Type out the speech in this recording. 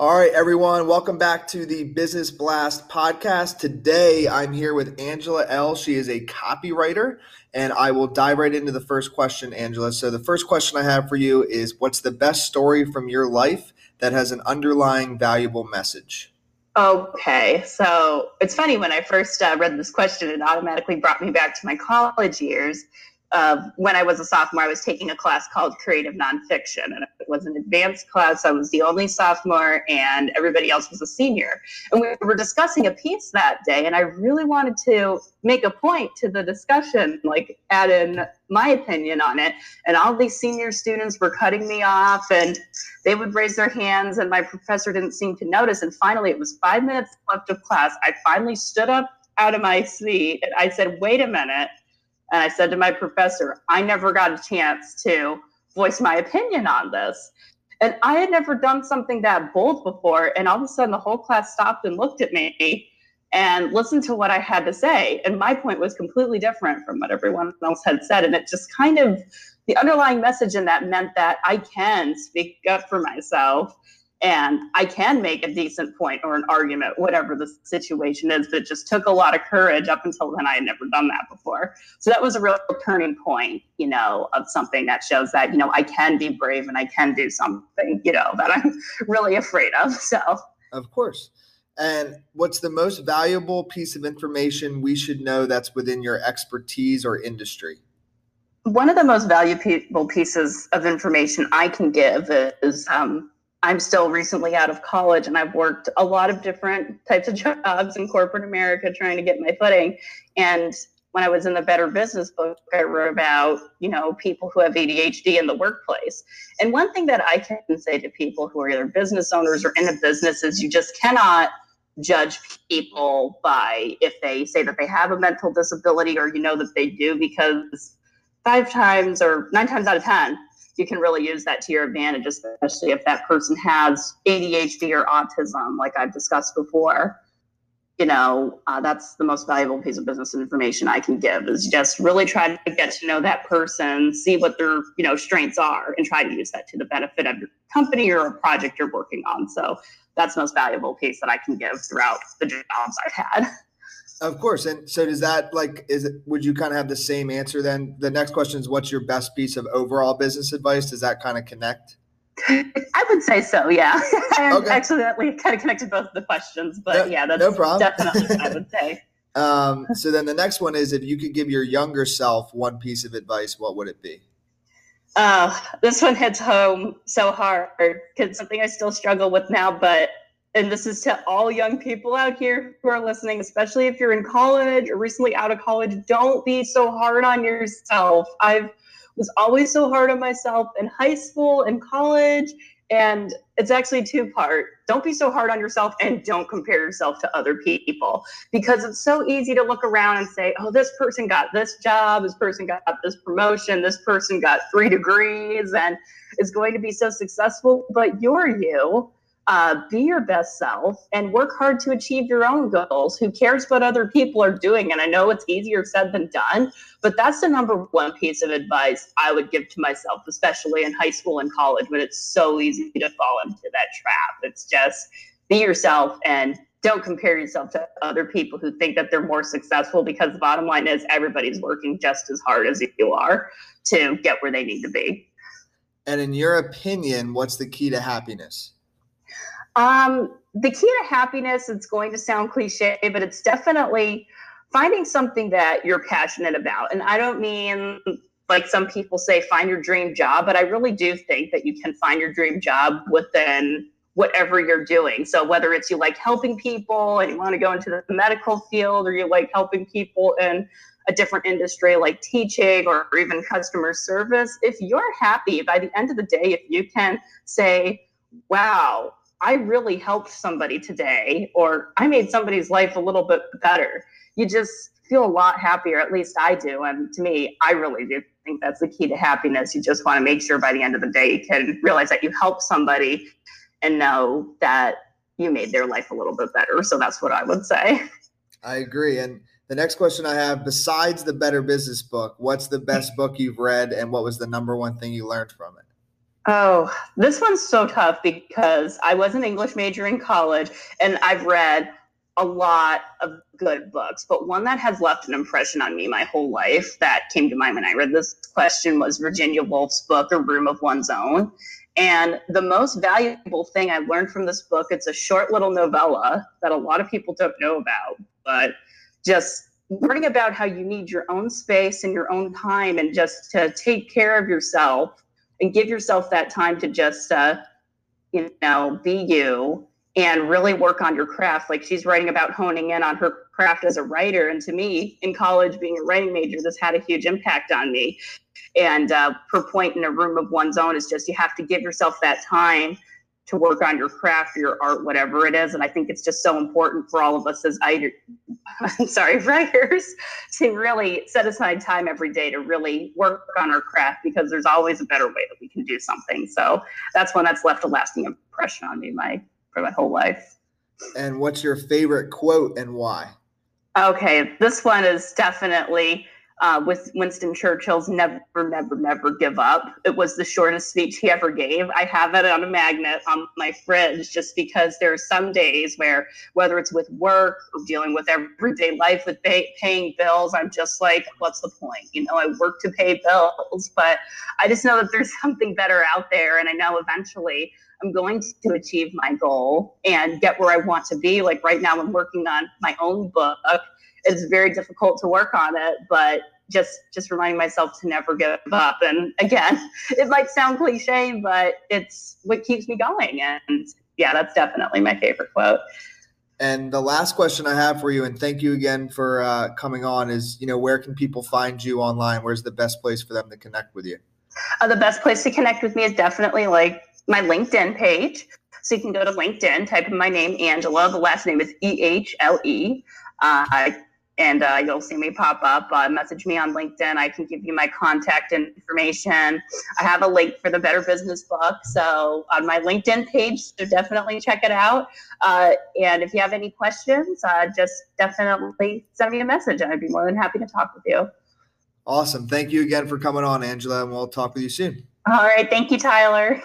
All right, everyone, welcome back to the Business Blast podcast. Today I'm here with Angela L. She is a copywriter, and I will dive right into the first question, Angela. So, the first question I have for you is What's the best story from your life that has an underlying valuable message? Okay, so it's funny when I first uh, read this question, it automatically brought me back to my college years uh, when I was a sophomore, I was taking a class called Creative Nonfiction, and was an advanced class. I was the only sophomore, and everybody else was a senior. And we were discussing a piece that day, and I really wanted to make a point to the discussion, like add in my opinion on it. And all these senior students were cutting me off, and they would raise their hands, and my professor didn't seem to notice. And finally, it was five minutes left of class. I finally stood up out of my seat, and I said, "Wait a minute." And I said to my professor, I never got a chance to voice my opinion on this. And I had never done something that bold before. And all of a sudden, the whole class stopped and looked at me and listened to what I had to say. And my point was completely different from what everyone else had said. And it just kind of, the underlying message in that meant that I can speak up for myself and I can make a decent point or an argument, whatever the situation is. But it just took a lot of courage. Up until then, I had never done that before. So that was a real turning point, you know, of something that shows that you know I can be brave and I can do something, you know, that I'm really afraid of. So of course. And what's the most valuable piece of information we should know that's within your expertise or industry? One of the most valuable pieces of information I can give is um, I'm still recently out of college and I've worked a lot of different types of jobs in corporate America trying to get my footing. And when I was in the Better Business book, I wrote about, you know, people who have ADHD in the workplace. And one thing that I can say to people who are either business owners or in a business is you just cannot judge people by if they say that they have a mental disability or you know that they do because five times or nine times out of 10, you can really use that to your advantage, especially if that person has ADHD or autism, like I've discussed before. You know, uh, that's the most valuable piece of business information I can give is just really try to get to know that person, see what their, you know, strengths are, and try to use that to the benefit of your company or a project you're working on. So that's the most valuable piece that I can give throughout the jobs I've had. Of course. And so does that like is it would you kind of have the same answer then? The next question is what's your best piece of overall business advice? Does that kind of connect? I would say so, yeah. I okay. accidentally kind of connected both the questions, but no, yeah, that's no problem. definitely I would say. Um, so then the next one is if you could give your younger self one piece of advice, what would it be? Uh, this one hits home so hard because something I still struggle with now, but and this is to all young people out here who are listening, especially if you're in college or recently out of college, don't be so hard on yourself. I was always so hard on myself in high school and college. And it's actually two part. Don't be so hard on yourself and don't compare yourself to other people because it's so easy to look around and say, oh, this person got this job, this person got this promotion, this person got three degrees and is going to be so successful. But you're you uh, be your best self and work hard to achieve your own goals. Who cares what other people are doing? And I know it's easier said than done, but that's the number one piece of advice I would give to myself, especially in high school and college when it's so easy to fall into that trap. It's just be yourself and don't compare yourself to other people who think that they're more successful because the bottom line is everybody's working just as hard as you are to get where they need to be. And in your opinion, what's the key to happiness? Um, the key to happiness, it's going to sound cliche, but it's definitely finding something that you're passionate about. And I don't mean like some people say, find your dream job, but I really do think that you can find your dream job within whatever you're doing. So whether it's you like helping people and you want to go into the medical field or you like helping people in a different industry like teaching or even customer service, if you're happy by the end of the day, if you can say, wow, I really helped somebody today, or I made somebody's life a little bit better. You just feel a lot happier, at least I do. And to me, I really do think that's the key to happiness. You just want to make sure by the end of the day you can realize that you helped somebody and know that you made their life a little bit better. So that's what I would say. I agree. And the next question I have besides the Better Business book, what's the best book you've read and what was the number one thing you learned from it? Oh, this one's so tough because I was an English major in college and I've read a lot of good books, but one that has left an impression on me my whole life that came to mind when I read this question was Virginia Woolf's book, A Room of One's Own. And the most valuable thing I learned from this book, it's a short little novella that a lot of people don't know about, but just learning about how you need your own space and your own time and just to take care of yourself and give yourself that time to just uh, you know be you and really work on your craft. Like she's writing about honing in on her craft as a writer. And to me in college being a writing major this had a huge impact on me. And uh, point in a room of one's own is just you have to give yourself that time to work on your craft or your art, whatever it is. And I think it's just so important for all of us as I'm sorry, writers to really set aside time every day to really work on our craft because there's always a better way that we can do something. So that's one that's left a lasting impression on me my for my whole life. And what's your favorite quote and why? Okay, this one is definitely uh, with Winston Churchill's never, never, never give up. It was the shortest speech he ever gave. I have it on a magnet on my fridge just because there are some days where, whether it's with work or dealing with everyday life with pay, paying bills, I'm just like, what's the point? You know, I work to pay bills, but I just know that there's something better out there. And I know eventually I'm going to achieve my goal and get where I want to be. Like right now, I'm working on my own book it's very difficult to work on it, but just just reminding myself to never give up. And again, it might sound cliche, but it's what keeps me going. And yeah, that's definitely my favorite quote. And the last question I have for you, and thank you again for uh, coming on, is you know where can people find you online? Where's the best place for them to connect with you? Uh, the best place to connect with me is definitely like my LinkedIn page. So you can go to LinkedIn, type in my name, Angela. The last name is E H L E. Uh, and uh, you'll see me pop up. Uh, message me on LinkedIn. I can give you my contact information. I have a link for the Better Business book, so on my LinkedIn page. So definitely check it out. Uh, and if you have any questions, uh, just definitely send me a message, and I'd be more than happy to talk with you. Awesome. Thank you again for coming on, Angela, and we'll talk with you soon. All right. Thank you, Tyler.